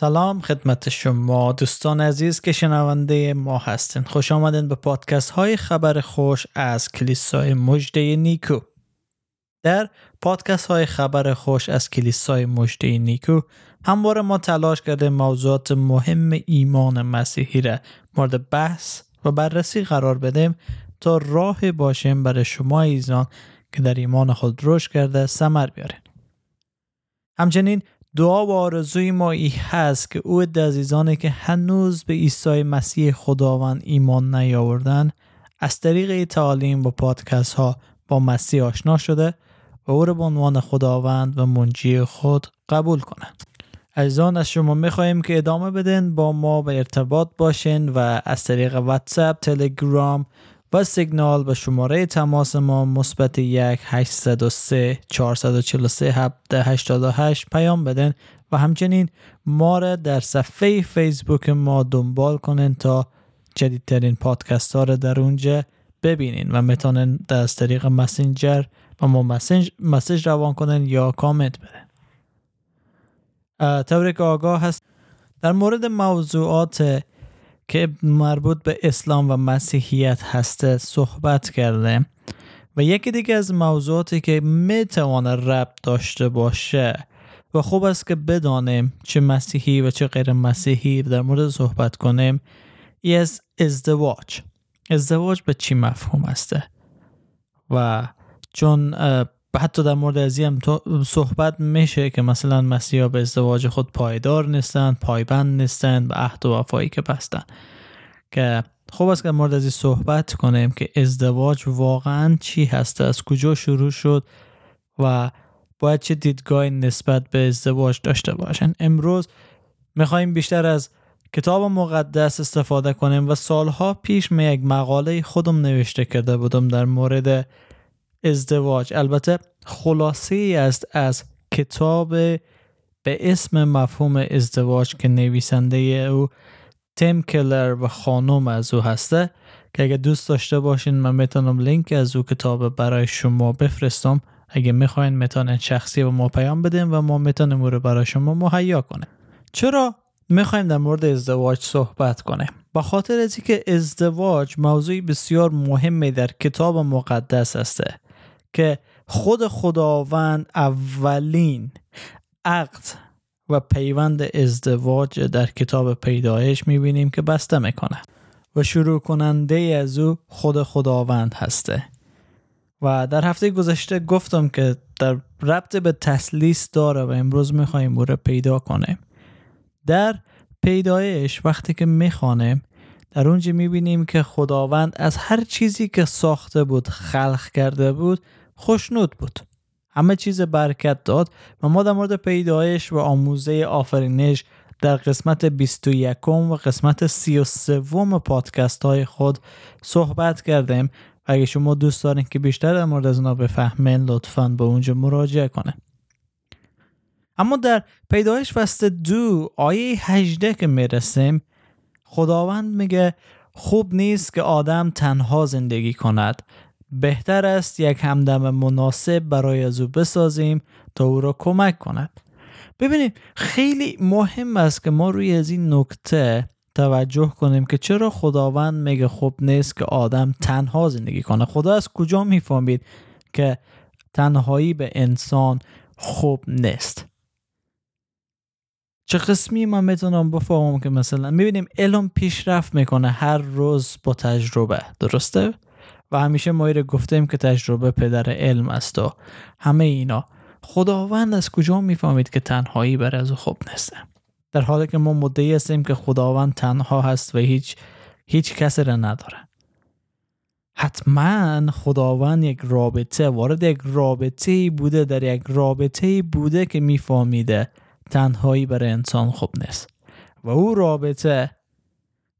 سلام خدمت شما. دوستان عزیز که شنونده ما هستین. خوش آمدین به پادکست های خبر خوش از کلیسای مجده نیکو. در پادکست های خبر خوش از کلیسای مجده نیکو همواره ما تلاش کرده موضوعات مهم ایمان مسیحی را مورد بحث و بررسی قرار بدیم تا راه باشیم برای شما ایزان که در ایمان خود رشد کرده سمر بیارین. همچنین دعا و آرزوی ما ای هست که او عزیزانی که هنوز به عیسی مسیح خداوند ایمان نیاوردن از طریق تعالیم با پادکست ها با مسیح آشنا شده و او را به عنوان خداوند و منجی خود قبول کنند. عزیزان از شما می‌خواهیم که ادامه بدین با ما به ارتباط باشین و از طریق واتساپ، تلگرام و سیگنال به شماره تماس ما مثبت 1 803 443 هشت پیام بدن و همچنین ما را در صفحه فیسبوک ما دنبال کنین تا جدیدترین پادکست ها را در اونجا ببینین و می‌تونن در طریق مسنجر با ما مسنج مسیج روان کنن یا کامنت بدن طوری که آگاه هست. در مورد موضوعات که مربوط به اسلام و مسیحیت هسته صحبت کرده و یکی دیگه از موضوعاتی که می‌توانه ربط داشته باشه و خوب است که بدانیم چه مسیحی و چه غیر مسیحی در مورد صحبت کنیم ای از ازدواج. ازدواج به چی مفهوم هسته؟ و چون حتی در مورد از هم صحبت میشه که مثلا مسیحا به ازدواج خود پایدار نیستن پایبند نیستن به عهد و وفایی که بستن. که خوب است که مورد از صحبت کنیم که ازدواج واقعا چی هست؟ از کجا شروع شد و باید چه دیدگاه نسبت به ازدواج داشته باشن؟ امروز می‌خوایم بیشتر از کتاب مقدس استفاده کنیم و سالها پیش می یک مقاله خودم نوشته کرده بودم در مورد ازدواج. البته خلاصه ای است از کتاب به اسم مفهوم ازدواج که نویسنده او تیم کلر و خانم از او هسته که اگه دوست داشته باشین من می‌تونم لینک از او کتاب برای شما بفرستم. اگه می‌خواین می‌تونین شخصی و ما پیام بدیم و ما می‌تونیم او رو برای شما مهیا کنیم. چرا می‌خوایم در مورد ازدواج صحبت کنیم؟ با خاطر از که ازدواج موضوعی بسیار مهمی در کتاب مقدس هسته. که خود خداوند اولین عقد و پیوند ازدواج در کتاب پیدایش می‌بینیم که بسته می‌کنه و شروع کننده از او خود خداوند هسته. و در هفته گذشته گفتم که در ربط به تسلیس داره و امروز می‌خوایم او را پیدا کنیم. در پیدایش وقتی که می‌خوانیم در اونجا می‌بینیم که خداوند از هر چیزی که ساخته بود خلق کرده بود خوشنود بود. همه چیز برکت داد و ما در مورد پیدایش و آموزه آفرینش در قسمت 21 و قسمت 33 پادکست های خود صحبت کردیم و اگه شما دوست دارین که بیشتر در مورد از اونا بفهمین لطفا به اونجا مراجعه کنه اما در پیدایش فصل دو آیه 18 که می‌رسیم خداوند میگه خوب نیست که آدم تنها زندگی کند. بهتر است یک همدم مناسب برای از او بسازیم تا او را کمک کند. ببینید خیلی مهم است که ما روی از این نکته توجه کنیم که چرا خداوند میگه خوب نیست که آدم تنها زندگی کنه. خدا از کجا می‌فهمید که تنهایی به انسان خوب نیست؟ چه قسمی من می‌تونم بفهمم که مثلا می‌بینیم علم پیشرفت می‌کنه هر روز با تجربه درسته؟ و همیشه ما رو گفتیم که تجربه پدر علم است و همه اینا. خداوند از کجا می‌فهمید که تنهایی بر از خوب نیست؟ در حالی که ما مدعی هستیم که خداوند تنها هست و هیچ هیچ کسی را نداره. حتما خداوند یک رابطه وارد یک رابطه بوده در یک رابطه بوده که میفهمیده تنهایی برای انسان خوب نیست. و او رابطه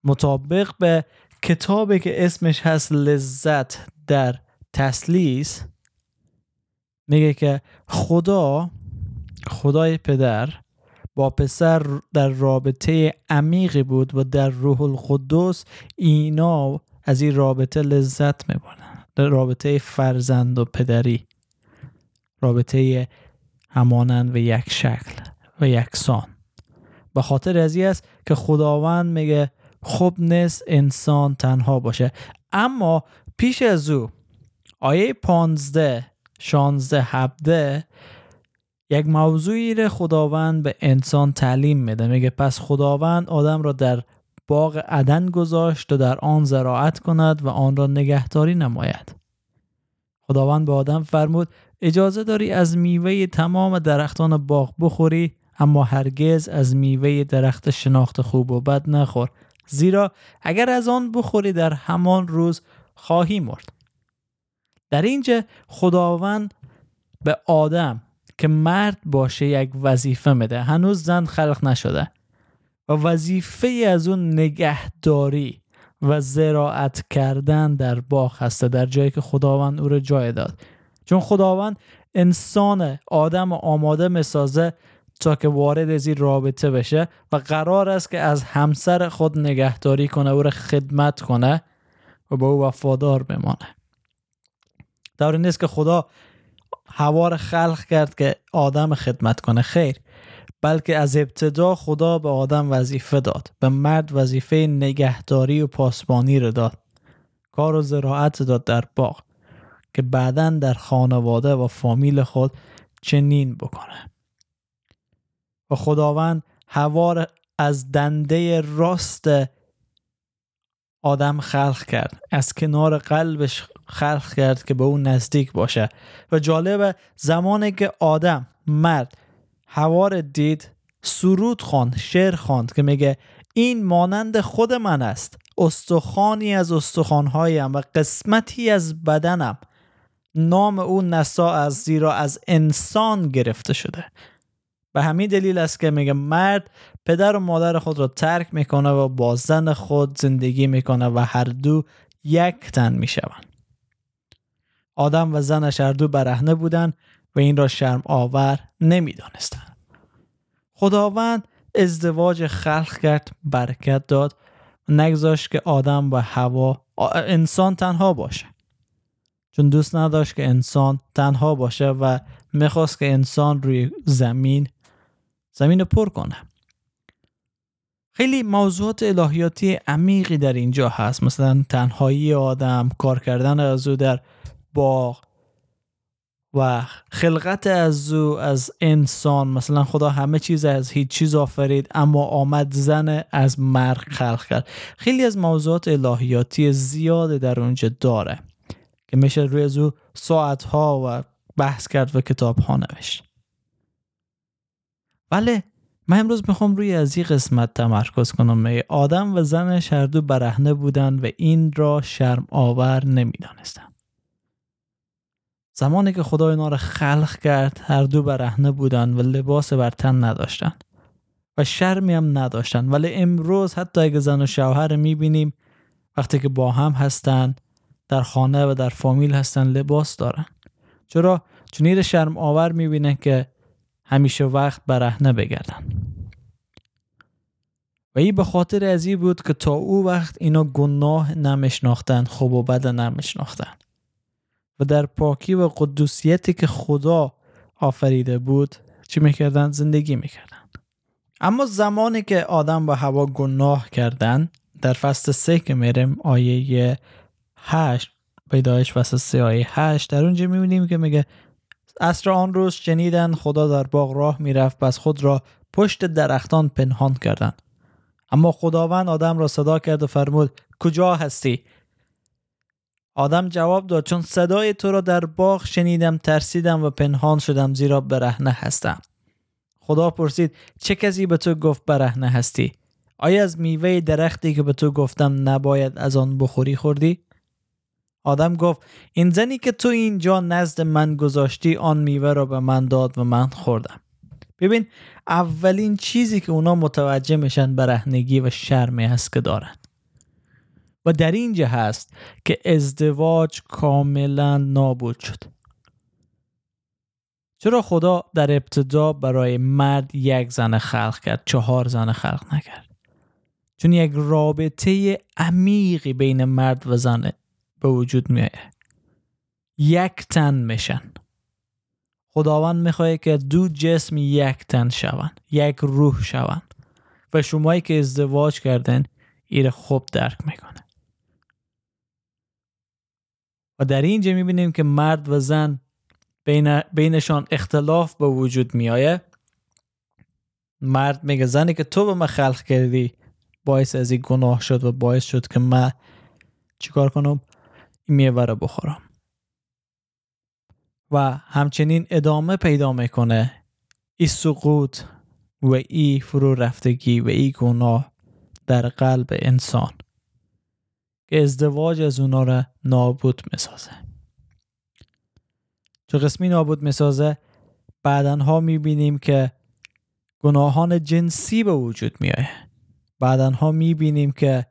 مطابق به کتابی که اسمش هست لذت در تسلیس میگه که خدا خدای پدر با پسر در رابطه عمیقی بود و در روح القدس اینا از این رابطه لذت می‌برن در رابطه فرزند و پدری رابطه همانند و یک شکل و یکسان. به خاطر از است که خداوند میگه خوب نیست انسان تنها باشه. اما پیش از او آیه پانزده شانزده هبده یک موضوعی رو خداوند به انسان تعلیم میده. میگه پس خداوند آدم را در باغ عدن گذاشت و در آن زراعت کند و آن را نگهداری نماید. خداوند به آدم فرمود اجازه داری از میوه تمام درختان باغ بخوری اما هرگز از میوه درخت شناخت خوب و بد نخور. زیرا اگر از آن بخوری در همان روز خواهی مرد. در اینجا خداوند به آدم که مرد باشه یک وظیفه میده. هنوز زن خلق نشده. و وظیفه از اون نگهداری و زراعت کردن در باغ هسته در جایی که خداوند او رو جای داد. چون خداوند انسان آدم آماده مسازه تا که وارد این رابطه بشه و قرار است که از همسر خود نگهداری کنه او را خدمت کنه و به او وفادار بمانه. در نیست که خدا هوا خلق کرد که آدم خدمت کنه. خیر. بلکه از ابتدا خدا به آدم وظیفه داد. به مرد وظیفه نگهداری و پاسبانی رو داد. کار و زراعت داد در باغ. که بعدا در خانواده و فامیل خود چنین بکنه. و خداوند هوا از دنده راست آدم خلق کرد. از کنار قلبش خلق کرد که به اون نزدیک باشه. و جالبه زمانی که آدم مرد هوار دید سرود خواند شعر خواند که میگه این مانند خود من است. استخوانی از استخوانهایم و قسمتی از بدنم. نام او نسا از زیرا از انسان گرفته شده. به همین دلیل است که میگه مرد پدر و مادر خود را ترک می‌کنه و با زن خود زندگی می‌کنه و هر دو یک تن می‌شوند. آدم و زنش هر دو برهنه بودند و این را شرم آور نمی‌دانستند. خداوند ازدواج خلق کرد برکت داد نگذاشت که آدم و هوا انسان تنها باشه. چون دوست نداشت که انسان تنها باشه و می‌خواست که انسان روی زمین زمین پر کنه. خیلی موضوعات الهیاتی عمیقی در اینجا هست. مثلا تنهایی آدم کار کردن از او در باغ و خلقت از او از انسان. مثلا خدا همه چیز از هیچ چیز آفرید اما آمد زن از مرگ خلق کرد. خیلی از موضوعات الهیاتی زیاده در اونجا داره که میشه روی از او ساعت ها و بحث کرد و کتاب ها نوشت. بله من امروز می‌خوام روی از این قسمت تمرکز کنم. آدم و زنش هر دو برهنه بودند و این را شرم آور نمی‌دانستند زمانی که خدا اینا را خلق کرد هر دو برهنه بودند و لباس بر تن نداشتند و شرمی هم نداشتند ولی امروز حتی اگه زن و شوهر می‌بینیم وقتی که با هم هستند در خانه و در فامیل هستند لباس دارن. چرا؟ چون شرم آور می‌بینن که همیشه وقت برهنه بگردن. و این به خاطر از این بود که تا او وقت اینا گناه نمیشناختن خوب و بد نمیشناختن. و در پاکی و قدوسیتی که خدا آفریده بود چی می‌کردن؟ زندگی می‌کردن. اما زمانی که آدم و هوا گناه کردن در فصل سه که میریم آیه هشت پیدایش فصل سه آیه هشت در اونجا می‌بینیم که میگه اصر آن روز شنیدن خدا در باغ راه می‌رفت پس خود را پشت درختان پنهان کردند. اما خداوند آدم را صدا کرد و فرمود کجا هستی؟ آدم جواب داد چون صدای تو را در باغ شنیدم ترسیدم و پنهان شدم زیرا برهنه هستم. خدا پرسید چه کسی به تو گفت برهنه هستی؟ آیا از میوه درختی که به تو گفتم نباید از آن بخوری خوردی؟ آدم گفت این زنی که تو اینجا نزد من گذاشتی آن میوه را به من داد و من خوردم. ببین اولین چیزی که اونا متوجه میشن برهنگی و شرمی هست که دارن. و در اینجا هست که ازدواج کاملا نابود شد. چرا خدا در ابتدا برای مرد یک زن خلق کرد چهار زن خلق نکرد؟ چون یک رابطه عمیقی بین مرد و زن وجود میایه یک تن میشن. خداوند می‌خواه که دو جسم یک تن شوند یک روح شوند و شمایی که ازدواج کردن ایر خوب درک می‌کنه. و در اینجا می‌بینیم که مرد و زن بین بینشان اختلاف به وجود میآید. مرد میگه زنی که تو به من خلق کردی باعث از این گناه شد و باعث شد که من چیکار کنم؟ این میوه رو بخورم. و همچنین ادامه پیدا می‌کنه. ای سقوط و ای فرو رفتگی و ای گناه در قلب انسان که ازدواج از اونا را نابود می‌سازه. چه قسمی نابود می‌سازه؟ بعدنها می‌بینیم که گناهان جنسی به وجود میایه بعدنها می‌بینیم که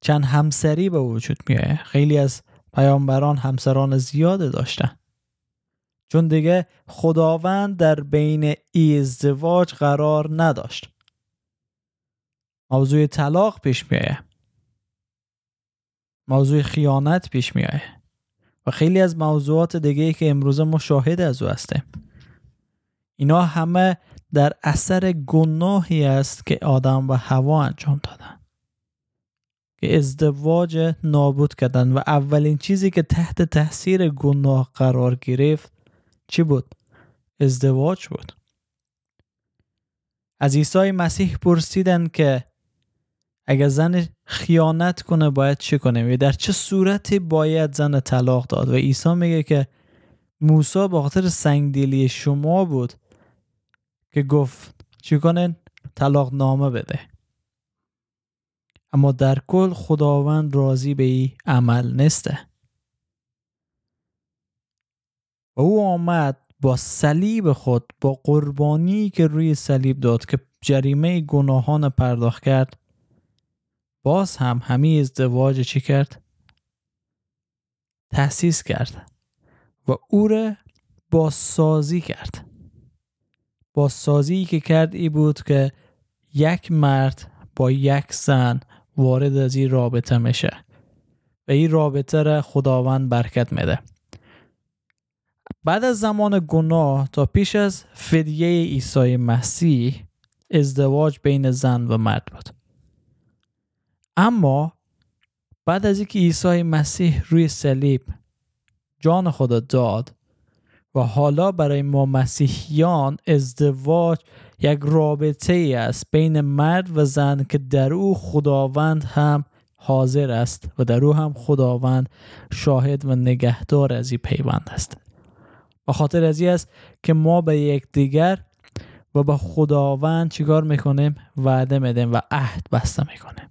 چند همسری به وجود میایه خیلی از پیامبران همسران زیاده داشتن. چون دیگه خداوند در بین ای ازدواج قرار نداشت. موضوع طلاق پیش میایه موضوع خیانت پیش میایه و خیلی از موضوعات دیگه که امروز ما شاهد از او هستیم. اینا همه در اثر گناهی است که آدم و هوا انجام دادن که ازدواج نابود کردن و اولین چیزی که تحت تاثیر گناه قرار گرفت چی بود؟ ازدواج بود. از عیسی مسیح پرسیدن که اگر زن خیانت کنه باید چه کنه و در چه صورتی باید زن طلاق داد؟ و عیسی میگه که موسی به خاطر سنگدلی شما بود که گفت چی کنن طلاق نامه بده. اما در کل خداوند راضی به این عمل نسته. و او آمد با صلیب خود با قربانی که روی صلیب داد که جریمه گناهان پرداخت کرد. باز هم همه ازدواج چی کرد؟ تأسیس کرد و او را بازسازی کرد. بازسازی که کرد ای بود که یک مرد با یک زن وارد از این رابطه میشه و این رابطه را خداوند برکت میده. بعد از زمان گناه تا پیش از فدیه عیسی مسیح ازدواج بین زن و مرد بود. اما بعد از اینکه عیسی مسیح روی صلیب جان خدا داد و حالا برای ما مسیحیان ازدواج یک رابطه ای است بین مرد و زن که در او خداوند هم حاضر است و در او هم خداوند شاهد و نگهدار از این پیوند است. به خاطر از است که ما به یکدیگر و به خداوند چیکار می‌کنیم؟ وعده میدیم و عهد بسته می‌کنیم.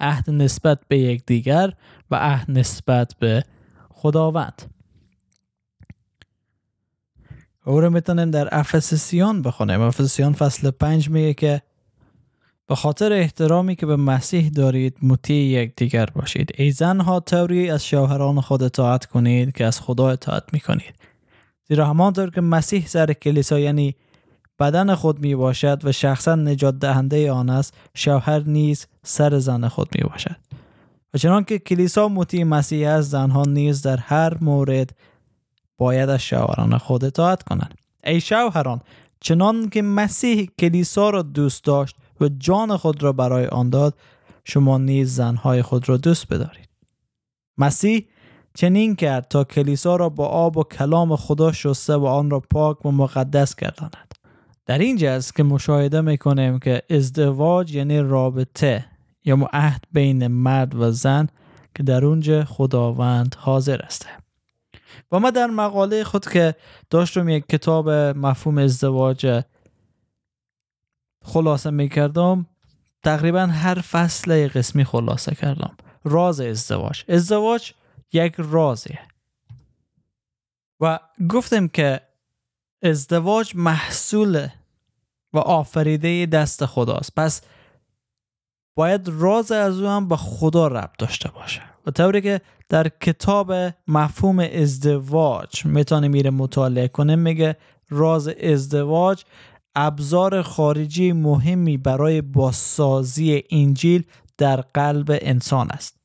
عهد نسبت به یکدیگر و عهد نسبت به خداوند. او رو می‌تونیم در افسسیان بخونیم. افسسیان فصل پنج میگه که به خاطر احترامی که به مسیح دارید مطیع یکدیگر باشید. ای زنها طوری از شوهران خود اطاعت کنید که از خدا اطاعت می‌کنید. زیرا همانطور که مسیح سر کلیسا یعنی بدن خود می باشد و شخصا نجات دهنده آن است شوهر نیز سر زن خود می باشد و چنان که کلیسا مطیع مسیح است زنها نیز در هر مورد باید از شوهران خود اطاعت کنند. ای شوهران چنان که مسیح کلیسا را دوست داشت و جان خود را برای آن داد شما نیز زنهای خود را دوست بدارید. مسیح چنین کرد تا کلیسا را با آب و کلام خدا شسته و آن را پاک و مقدس گرداند. در اینجا است که مشاهده می‌کنیم که ازدواج یعنی رابطه یا عهد بین مرد و زن که در اونجا خداوند حاضر است. و ما در مقاله خود که داشتم یک کتاب مفهوم ازدواج خلاصه می‌کردم تقریبا هر فصل قسمی خلاصه کردم. راز ازدواج. ازدواج یک رازه. و گفتم که ازدواج محصول و آفریده دست خداست. پس باید راز از او هم به خدا رب داشته باشه. و طوری که در کتاب مفهوم ازدواج می‌تونه میره مطالعه کنه میگه راز ازدواج ابزار خارجی مهمی برای بازسازی انجیل در قلب انسان است.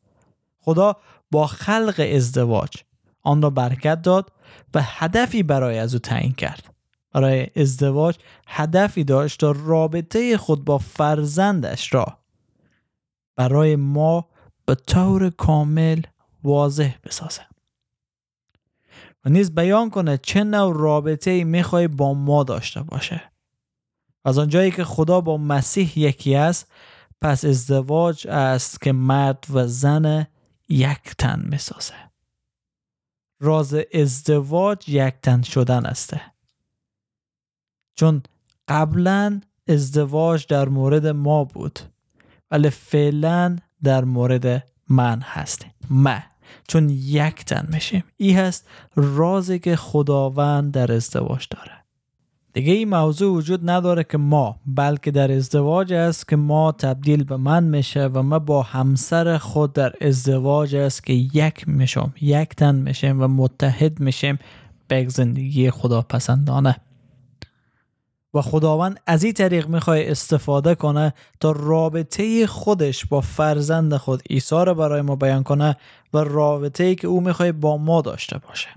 خدا با خلق ازدواج آن را برکت داد و هدفی برای از او تعیین کرد. برای ازدواج هدفی داشت تا رابطه خود با فرزندش را برای ما به طور کامل واضح بسازه. و نیز بیان کنه چه نوع رابطه ای می‌خوای با ما داشته باشه. از آنجایی که خدا با مسیح یکی است پس ازدواج است که مرد و زن یک تن می‌سازه. راز ازدواج یک تن شدن است. چون قبلا ازدواج در مورد ما بود ولی فعلا در مورد من هست. ما. چون یک تن میشیم. ای هست رازی که خداوند در ازدواج داره. دیگه این موضوع وجود نداره که ما بلکه در ازدواج است که ما تبدیل به من میشه و ما با همسر خود در ازدواج است که یک میشم یک تن میشیم و متحد میشیم به زندگی خداپسندانه. و خداوند از این طریق می‌خوای استفاده کنه تا رابطه خودش با فرزند خود عیسی رو برای ما بیان کنه و رابطه ای که او می‌خوای با ما داشته باشه.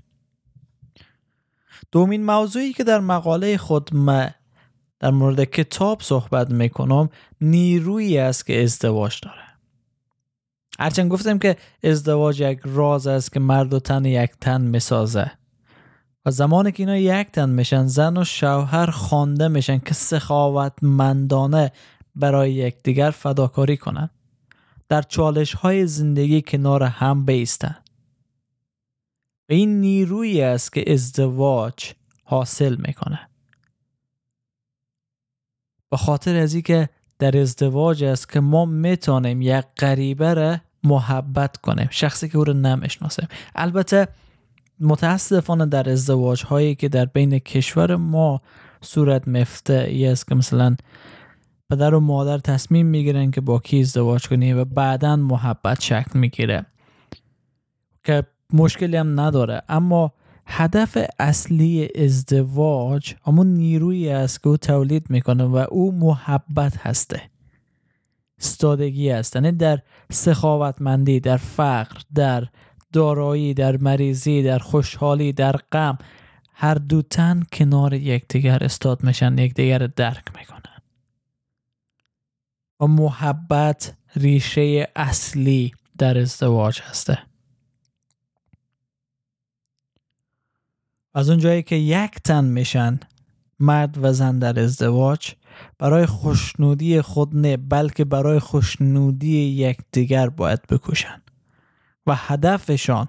دومین موضوعی که در مقاله خود ما در مورد کتاب صحبت می‌کنم نیرویی است که ازدواج داره. هرچند گفتم که ازدواج یک راز است که مرد و تن یک تن می‌سازه. و زمانی که اینا یک تن میشن زن و شوهر خوانده میشن که سخاوتمندانه برای یکدیگر فداکاری کنند در چالش های زندگی کنار هم بیستن. و این نیرویی است که ازدواج حاصل می‌کنه. به خاطر از که در ازدواج است که ما می‌تونیم یک غریبه را محبت کنیم. شخصی که او رو نمی‌شناسیم. البته متاسفانه در ازدواج هایی که در بین کشور ما صورت مفته ای است که مثلا پدر و مادر تصمیم می‌گیرن که با کی ازدواج کنی و بعدا محبت شکل می‌گیره که مشکلی هم نداره. اما هدف اصلی ازدواج همون نیرویی است که او تولید می‌کنه و او محبت هسته. استادگی است یعنی در سخاوتمندی در فقر در دارایی در مریضی در خوشحالی در غم هر دو تن کنار یکدیگر استاد میشن یکدیگر درک می‌کنن. و محبت ریشه اصلی در ازدواج هسته. از اون که یک تن میشن مرد و زن در ازدواج برای خوشنودی خود نه بلکه برای خوشنودی یکدیگر باید بکشن و هدفشان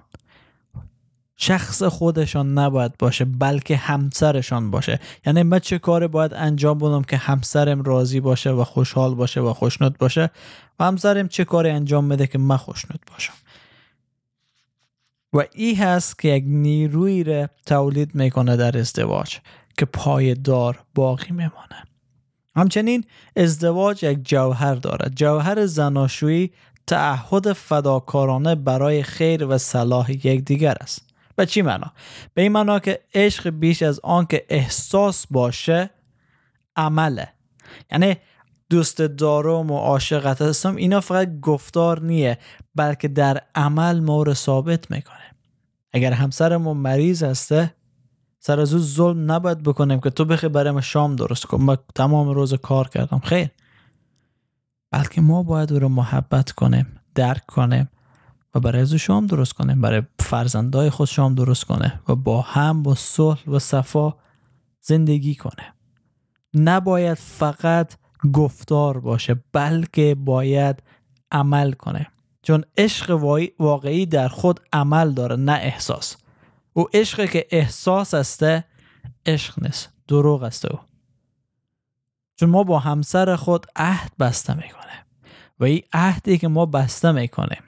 شخص خودشان نباید باشه بلکه همسرشان باشه. یعنی من چه کار باید انجام بدم که همسرم راضی باشه و خوشحال باشه و خوشنود باشه؟ و همسرم چه کاری انجام بده که من خوشنود باشم؟ و ای هست که یک نیروی رو تولید می‌کنه در ازدواج که پایدار باقی میمانه. همچنین ازدواج یک جوهر دارد. جوهر زناشویی تعهد فداکارانه برای خیر و صلاح یکدیگر است. به چی معنا؟ به این معنا که عشق بیش از آن که احساس باشه عمله. یعنی دوست دارم و عاشقت هستم اینا فقط گفتار نیه بلکه در عمل ما رو ثابت می‌کنه. اگر همسرمون مریض هسته سر از او ظلم نباید بکنیم که تو بخی برای ما شام درست کن. ما تمام روز کار کردم. خیر. بلکه ما باید او رو محبت کنیم درک کنیم و برای از شام درست کنیم برای فرزندای خود شام درست کنه و با هم با صلح و صفا زندگی کنه. نباید فقط گفتار باشه بلکه باید عمل کنه. چون عشق واقعی در خود عمل داره نه احساس. او عشق که احساس هسته عشق نیست دروغ است او. چون ما با همسر خود عهد بسته می‌کنه. و این عهدی که ما بسته می‌کنیم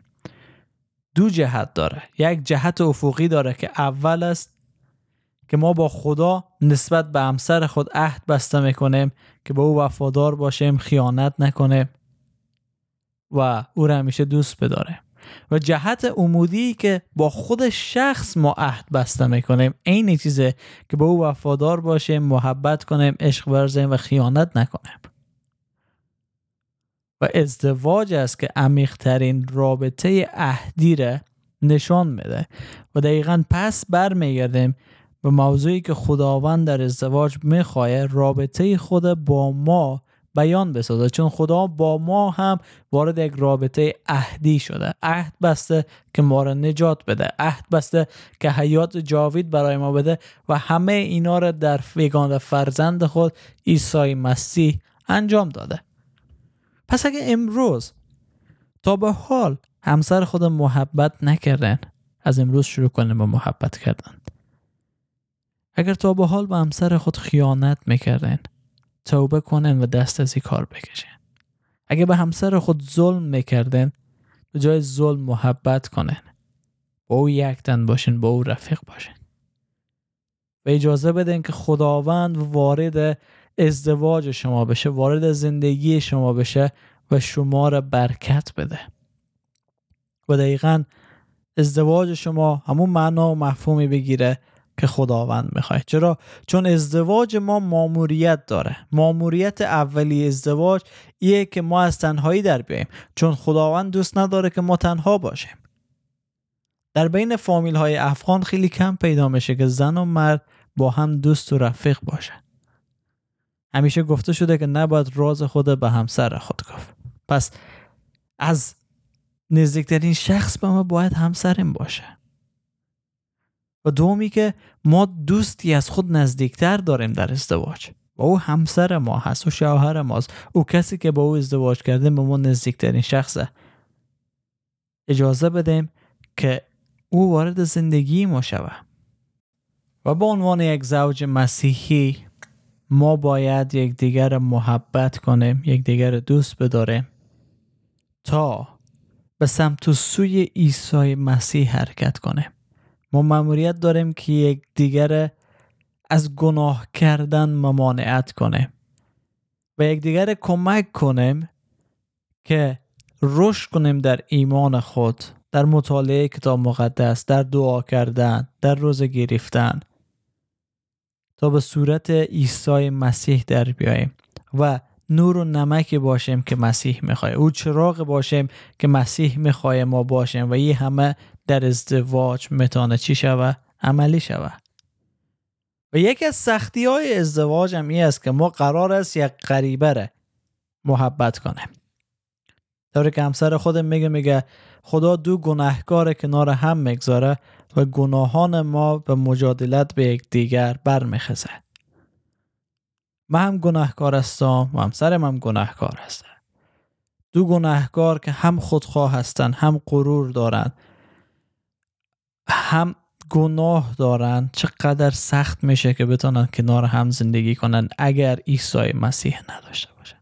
دو جهت داره. یک جهت افقی داره که اول است که ما با خدا نسبت به همسر خود عهد بسته می‌کنیم که به او وفادار باشیم خیانت نکنیم و او را همیشه دوست بداره و جهت عمودی که با خود شخص ما عهد بسته می‌کنیم این چیزه که به او وفادار باشیم محبت کنیم عشق ورزیم و خیانت نکنیم. و ازدواج است که عمیقترین رابطه عهدی را نشان میده. و دقیقا پس برمیگردیم و موضوعی که خداوند در ازدواج می‌خواه رابطه خود با ما بیان بسازه چون خدا با ما هم وارد یک رابطه عهدی شده. عهد بسته که ما را نجات بده. عهد بسته که حیات جاوید برای ما بده و همه اینا را در فیگان فرزند خود عیسی مسیح انجام داده. پس اگه امروز تا به حال همسر خود محبت نکردن از امروز شروع کنیم به محبت کردن. اگر تا به حال به همسر خود خیانت می‌کردن توبه کنن و دست از این کار بکشن. اگه به همسر خود ظلم می‌کردن به جای ظلم محبت کنن. با او یکتن باشین با او رفیق باشین و اجازه بدن که خداوند وارد ازدواج شما بشه وارد زندگی شما بشه و شما را برکت بده. و دقیقا ازدواج شما همون معنا و مفهومی بگیره که خداوند می‌خواد چرا؟ چون ازدواج ما ماموریت داره. ماموریت اولی ازدواج ایه که ما از تنهایی در بیاییم. چون خداوند دوست نداره که ما تنها باشیم. در بین فامیل های افغان خیلی کم پیدا میشه که زن و مرد با هم دوست و رفیق باشه همیشه گفته شده که نباید راز خود به همسر خود گفت. پس از نزدیکترین شخص به ما باید همسریم باشه. و دومی که ما دوستی از خود نزدیکتر داریم در ازدواج. و او همسر ما هست و شوهر ماست. او کسی که با او ازدواج کرده به ما نزدیکترین شخصه. اجازه بدیم که او وارد زندگی ما شوه و به عنوان یک زوج مسیحی ما باید یک دیگر محبت کنیم یک دیگر دوست بداریم تا به سمت و سوی عیسی مسیح حرکت کنیم. ما مأموریت داریم که یک دیگر از گناه کردن ممانعت کنیم و یک دیگر کمک کنیم که رشد کنیم در ایمان خود در مطالعه کتاب مقدس در دعا کردن در روزه گرفتن تا به صورت عیسی مسیح در بیاییم و نور و نمک باشیم که مسیح می‌خواه او چراغ باشیم که مسیح می‌خواه ما باشیم و این همه در ازدواج متانه چی شوه؟ عملی شوه. و یکی از سختی های ازدواج هم این است که ما قرار است یک غریبه محبت کنیم. طوری که همسر خودم میگه میگه خدا دو گناهکار کنار هم می‌گذاره و گناهان ما به مجادلت به یک دیگر برمیخزه من هم گناهکار هستم و همسرم هم گناهکار هستن. دو گناهکار که هم خودخواه هستن هم غرور دارند هم گناه دارن چقدر سخت میشه که بتونن کنار هم زندگی کنن اگر عیسی مسیح نداشته باشن.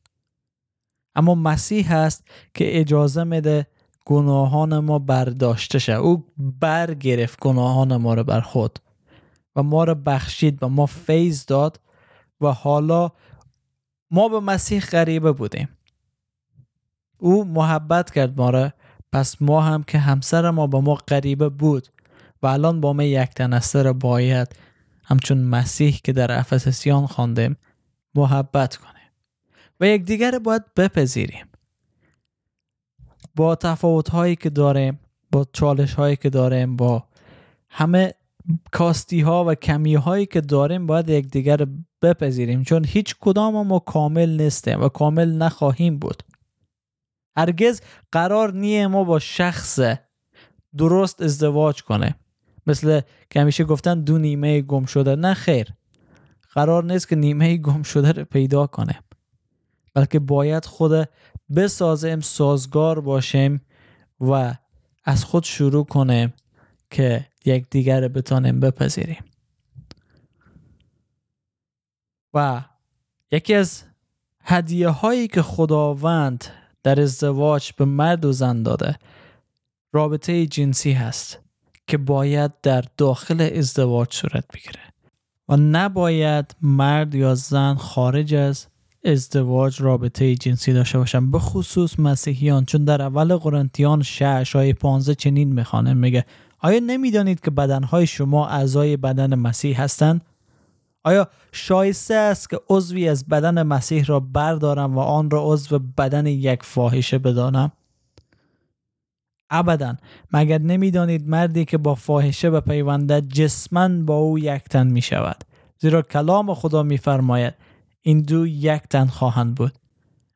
اما مسیح هست که اجازه میده گناهان ما برداشته شه. او برگرفت گناهان ما رو بر خود و ما رو بخشید و ما فیض داد و حالا ما به مسیح غریبه بودیم. او محبت کرد ما را پس ما هم که همسر ما به ما غریبه بود و الان با ما یک تنستر باید همچون مسیح که در افسسیان خواندیم محبت کنیم و یکدیگر باید بپذیریم. با تفاوت هایی که داریم با چالش هایی که داریم با همه کاستی ها و کمی هایی که داریم باید یکدیگر بپذیریم. چون هیچ کدام ما کامل نیستیم و کامل نخواهیم بود. هرگز قرار نیه ما با شخص درست ازدواج کنه. مثل که همیشه گفتن دو نیمه گم شده. نه خیر. قرار نیست که نیمه گم شده رو پیدا کنه. بلکه باید خود بسازیم سازگار باشیم و از خود شروع کنیم که یک دیگر بتانیم بپذیریم. و یکی از هدیه هایی که خداوند در ازدواج به مرد و زن داده رابطه جنسی هست. که باید در داخل ازدواج صورت بگیره و نباید مرد یا زن خارج از ازدواج رابطه جنسی داشته باشن. به خصوص مسیحیان چون در اول قرنتیان 6 آیه 15 چنین می‌خوانه میگه. آیا نمی‌دانید که بدنهای شما اعضای بدن مسیح هستند؟ آیا شایسته است که عضوی از بدن مسیح را بردارم و آن را عضو بدن یک فاحشه بدانم؟ ابدا. مگر نمی‌دانید مردی که با فاحشه به پیونده جسمن با او یک تن می شود زیرا کلام خدا میفرماید این دو یک تن خواهند بود.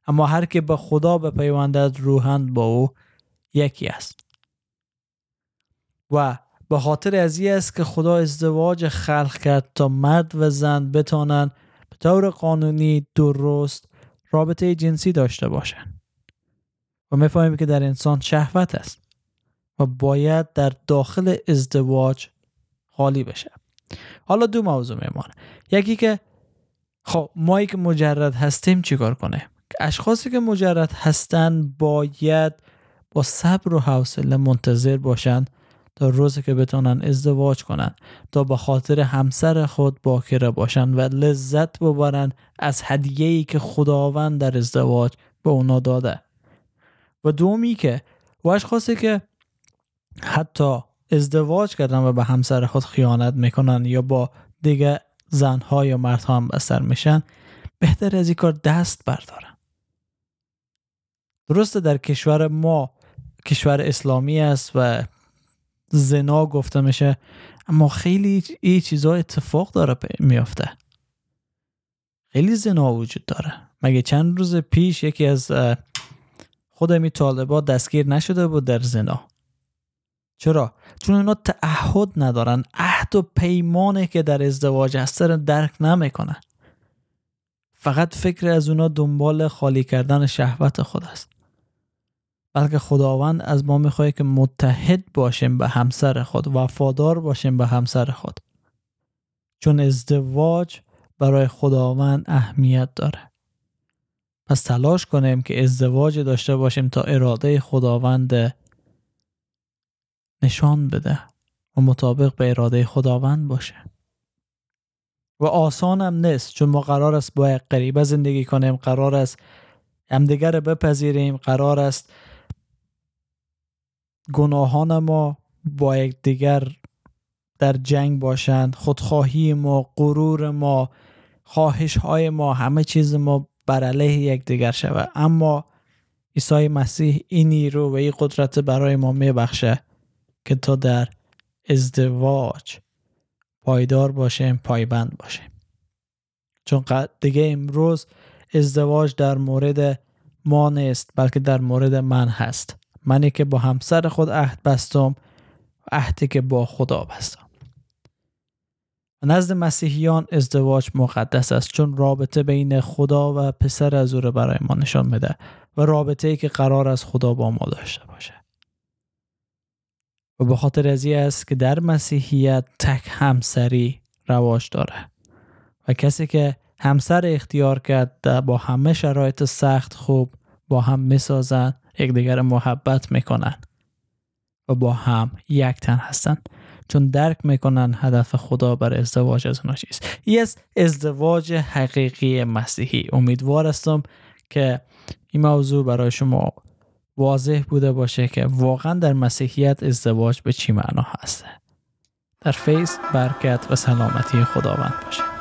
اما هر که به خدا به پیوندد روحند با او یکی است. و به خاطر از است که خدا ازدواج خلق کرد تا مرد و زن بتانند به طور قانونی درست رابطه جنسی داشته باشند. و می‌فهمیم که در انسان شهوت است. باید در داخل ازدواج خالی بشه. حالا دو موضوع میمانه یکی که خب مایی که مجرد هستیم چیکار کنه؟ اشخاصی که مجرد هستن باید با صبر و حوصله منتظر باشند تا روزی که بتونن ازدواج کنن تا به خاطر همسر خود باکره باشن و لذت ببرن از هدیه‌ای که خداوند در ازدواج به اونا داده. و دومی که و اشخاصی که حتی ازدواج کردن و به همسر خود خیانت می‌کنن یا با دیگه زنها یا مردها هم بستر میشن بهتر از این کار دست بردارن. درسته در کشور ما کشور اسلامی است و زنا گفته میشه اما خیلی این چیزا اتفاق داره میافته. خیلی زنا وجود داره. مگه چند روز پیش یکی از خود می طالبا دستگیر نشده بود در زنا؟ چرا؟ چون اونا تعهد ندارن. عهد و پیمانه که در ازدواج هست. رو درک نمی‌کنن. فقط فکر از اونا دنبال خالی کردن شهوت خود است. بلکه خداوند از ما می‌خواه که متحد باشیم به همسر خود وفادار باشیم به همسر خود. چون ازدواج برای خداوند اهمیت داره. پس تلاش کنیم که ازدواج داشته باشیم تا اراده خداوند نشان بده و مطابق به اراده خداوند باشه. و آسان هم نیست چون ما قرار است با یک قریبه زندگی کنیم قرار است همدیگر بپذیریم قرار است گناهان ما با یکدیگر در جنگ باشند. خودخواهی ما غرور ما خواهش های ما همه چیز ما بر علیه یکدیگر شود. اما عیسی مسیح این نیرو و این قدرت برای ما میبخشه. که تا در ازدواج پایدار باشیم پایبند باشیم. چون دیگه امروز ازدواج در مورد ما نیست بلکه در مورد من هست. منی که با همسر خود عهد بستم عهدی که با خدا بستم. نزد مسیحیان ازدواج مقدس است چون رابطه بین خدا و پسر از او برای ما نشان میده و رابطه ای که قرار از خدا با ما داشته باشه. و به خاطر از است که در مسیحیت تک همسری رواج داره. و کسی که همسر اختیار کرد با همه شرایط سخت خوب با هم می‌سازن یکدیگر محبت می‌کنن و با هم یک تن هستن چون درک می‌کنن هدف خدا بر ازدواج از اونا چیست. این از ازدواج حقیقی مسیحی. امیدوار هستم که این موضوع برای شما واضح بوده باشه که واقعا در مسیحیت ازدواج به چی معنا هسته در فیض برکت و سلامتی خداوند باشه.